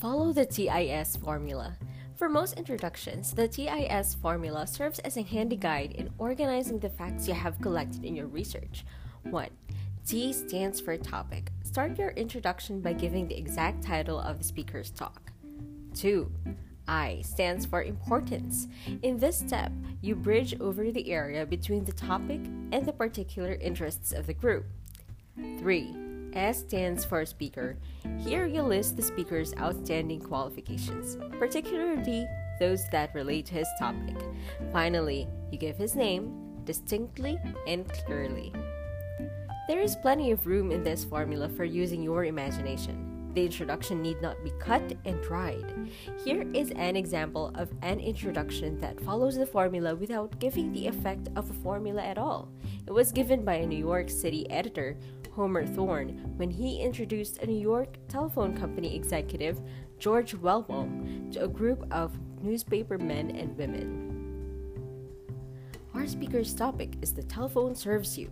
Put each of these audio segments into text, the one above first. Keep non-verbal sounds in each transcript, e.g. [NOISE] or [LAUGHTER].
Follow the TIS formula. For most introductions, the TIS formula serves as a handy guide in organizing the facts you have collected in your research. 1. T stands for topic. Start your introduction by giving the exact title of the speaker's talk. 2. I stands for importance. In this step, you bridge over the area between the topic and the particular interests of the group. 3. S stands for speaker. Here you list the speaker's outstanding qualifications, particularly those that relate to his topic. Finally, you give his name distinctly and clearly. There is plenty of room in this formula for using your imagination. The introduction need not be cut and dried. Here is an example of an introduction that follows the formula without giving the effect of a formula at all. It was given by a New York City editor, Homer Thorne, when he introduced a New York telephone company executive, George Welbourn, to a group of newspaper men and women. Our speaker's topic is The Telephone Serves You.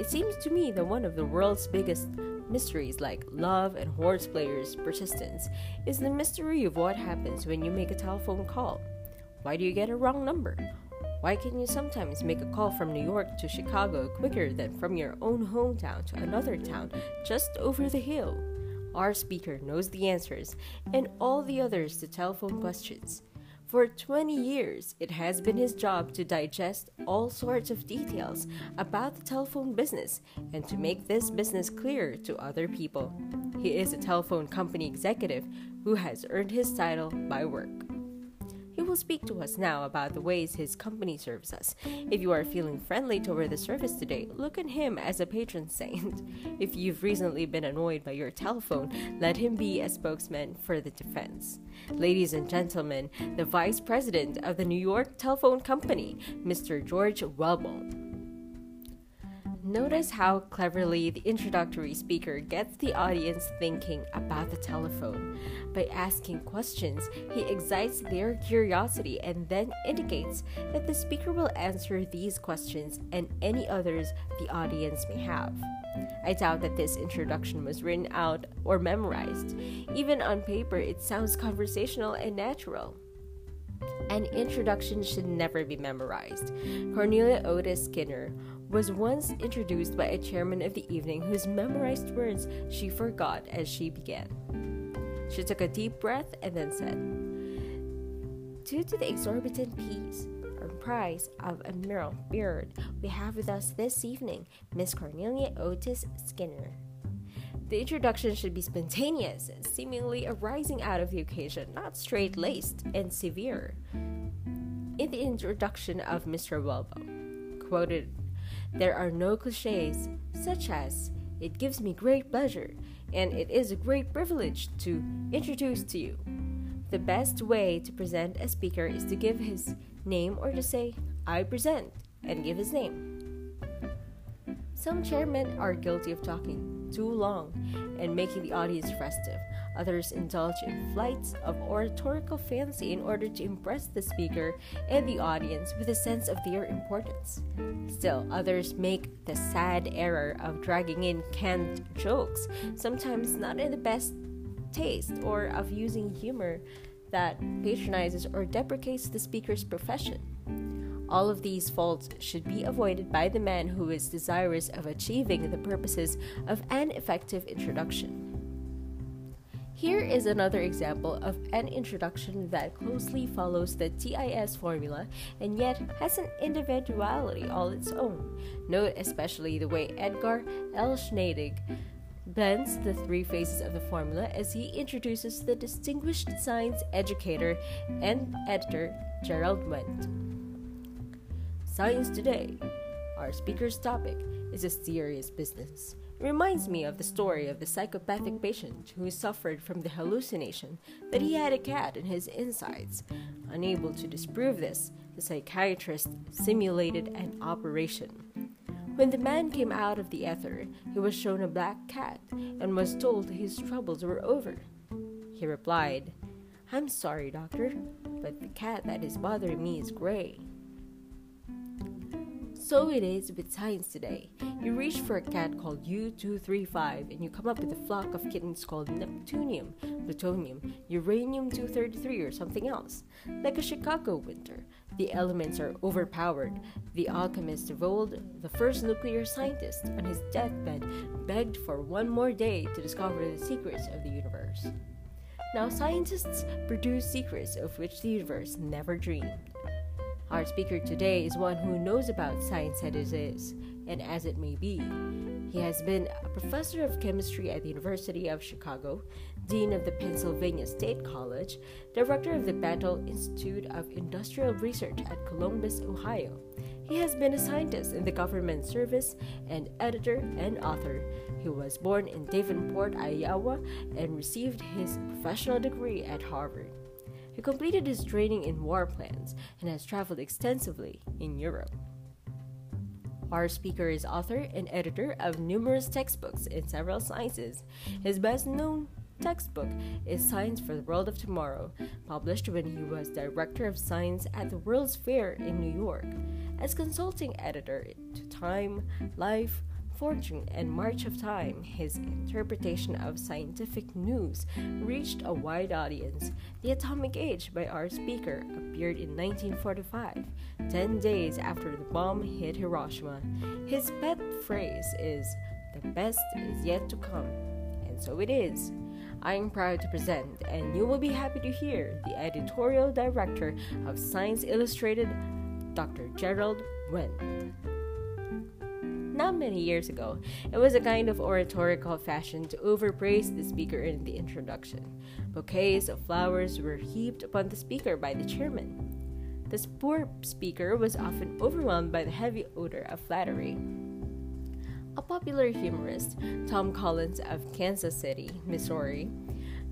It seems to me that one of the world's biggest mysteries like love and horse players' persistence is the mystery of what happens when you make a telephone call. Why do you get a wrong number? Why can you sometimes make a call from New York to Chicago quicker than from your own hometown to another town just over the hill? Our speaker knows the answers and all the others to telephone questions. For 20 years, it has been his job to digest all sorts of details about the telephone business and to make this business clear to other people. He is a telephone company executive who has earned his title by work. He will speak to us now about the ways his company serves us. If you are feeling friendly toward the service today, look at him as a patron saint. [LAUGHS] If you've recently been annoyed by your telephone, let him be a spokesman for the defense. Ladies and gentlemen, the Vice President of the New York Telephone Company, Mr. George Welbourn. Notice how cleverly the introductory speaker gets the audience thinking about the telephone. By asking questions, he excites their curiosity and then indicates that the speaker will answer these questions and any others the audience may have. I doubt that this introduction was written out or memorized. Even on paper, it sounds conversational and natural. An introduction should never be memorized. Cornelia Otis Skinner was once introduced by a chairman of the evening whose memorized words she forgot as she began. She took a deep breath and then said, Due to the exorbitant fees or price of a mural beard, we have with us this evening Miss Cornelia Otis Skinner. The introduction should be spontaneous, seemingly arising out of the occasion, not straight laced and severe. In the introduction of Mr. Welbourn, quoted there are no cliches, such as, It gives me great pleasure, and it is a great privilege to introduce to you. The best way to present a speaker is to give his name or to say, I present, and give his name. Some chairmen are guilty of talking too long and making the audience restive. Others indulge in flights of oratorical fancy in order to impress the speaker and the audience with a sense of their importance. Still, others make the sad error of dragging in canned jokes, sometimes not in the best taste, or of using humor that patronizes or deprecates the speaker's profession. All of these faults should be avoided by the man who is desirous of achieving the purposes of an effective introduction. Here is another example of an introduction that closely follows the TIS formula and yet has an individuality all its own. Note especially the way Edgar L. Schnadig blends the three phases of the formula as he introduces the distinguished science educator and editor Gerald Wendt. Science Today. Our speaker's topic is a serious business It reminds me of the story of the psychopathic patient who suffered from the hallucination that he had a cat in his insides. Unable to disprove this, the psychiatrist simulated an operation. When the man came out of the ether, he was shown a black cat and was told his troubles were over. He replied, I'm sorry, doctor, but the cat that is bothering me is gray. So it is with science today. You reach for a cat called U235 and you come up with a flock of kittens called Neptunium, Plutonium, Uranium 233, or something else. Like a Chicago winter, the elements are overpowered. The alchemist of old, the first nuclear scientist, on his deathbed, begged for one more day to discover the secrets of the universe. Now, scientists produce secrets of which the universe never dreamed. Our speaker today is one who knows about science as it is, and as it may be. He has been a professor of chemistry at the University of Chicago, dean of the Pennsylvania State College, director of the Battelle Institute of Industrial Research at Columbus, Ohio. He has been a scientist in the government service and editor and author. He was born in Davenport, Iowa, and received his professional degree at Harvard. He completed his training in war plans and has traveled extensively in Europe. Our speaker is author and editor of numerous textbooks in several sciences. His best known textbook is Science for the World of Tomorrow, published when he was Director of Science at the World's Fair in New York. As consulting editor to Time, Life, Fortune, and March of Time, his interpretation of scientific news reached a wide audience. The Atomic Age by our speaker appeared in 1945, 10 days after the bomb hit Hiroshima. His pet phrase is, The best is yet to come. And so it is. I am proud to present, and you will be happy to hear, the editorial director of Science Illustrated, Dr. Gerald Wendt not many years ago, it was a kind of oratorical fashion to overpraise the speaker in the introduction. Bouquets of flowers were heaped upon the speaker by the chairman. The poor speaker was often overwhelmed by the heavy odor of flattery. A popular humorist, Tom Collins of Kansas City, Missouri,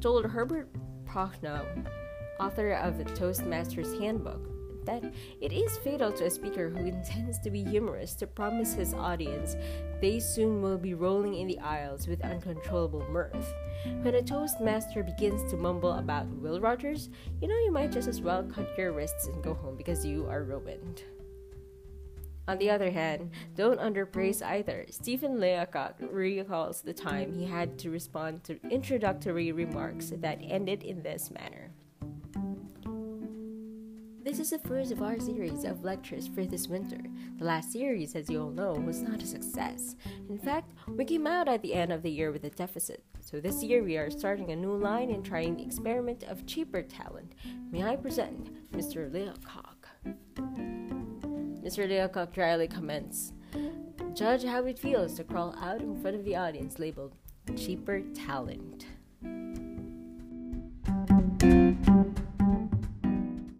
told Herbert Prochnow, author of the Toastmasters Handbook, that it is fatal to a speaker who intends to be humorous to promise his audience they soon will be rolling in the aisles with uncontrollable mirth. When a toastmaster begins to mumble about Will Rogers, you know you might just as well cut your wrists and go home because you are ruined. On the other hand, don't underpraise either. Stephen Leacock recalls the time he had to respond to introductory remarks that ended in this manner. This is the first of our series of lectures for this winter. The last series, as you all know, was not a success. In fact, we came out at the end of the year with a deficit. So this year we are starting a new line and trying the experiment of cheaper talent. May I present Mr. Leacock? Mr. Leacock dryly comments, Judge how it feels to crawl out in front of the audience labeled cheaper talent.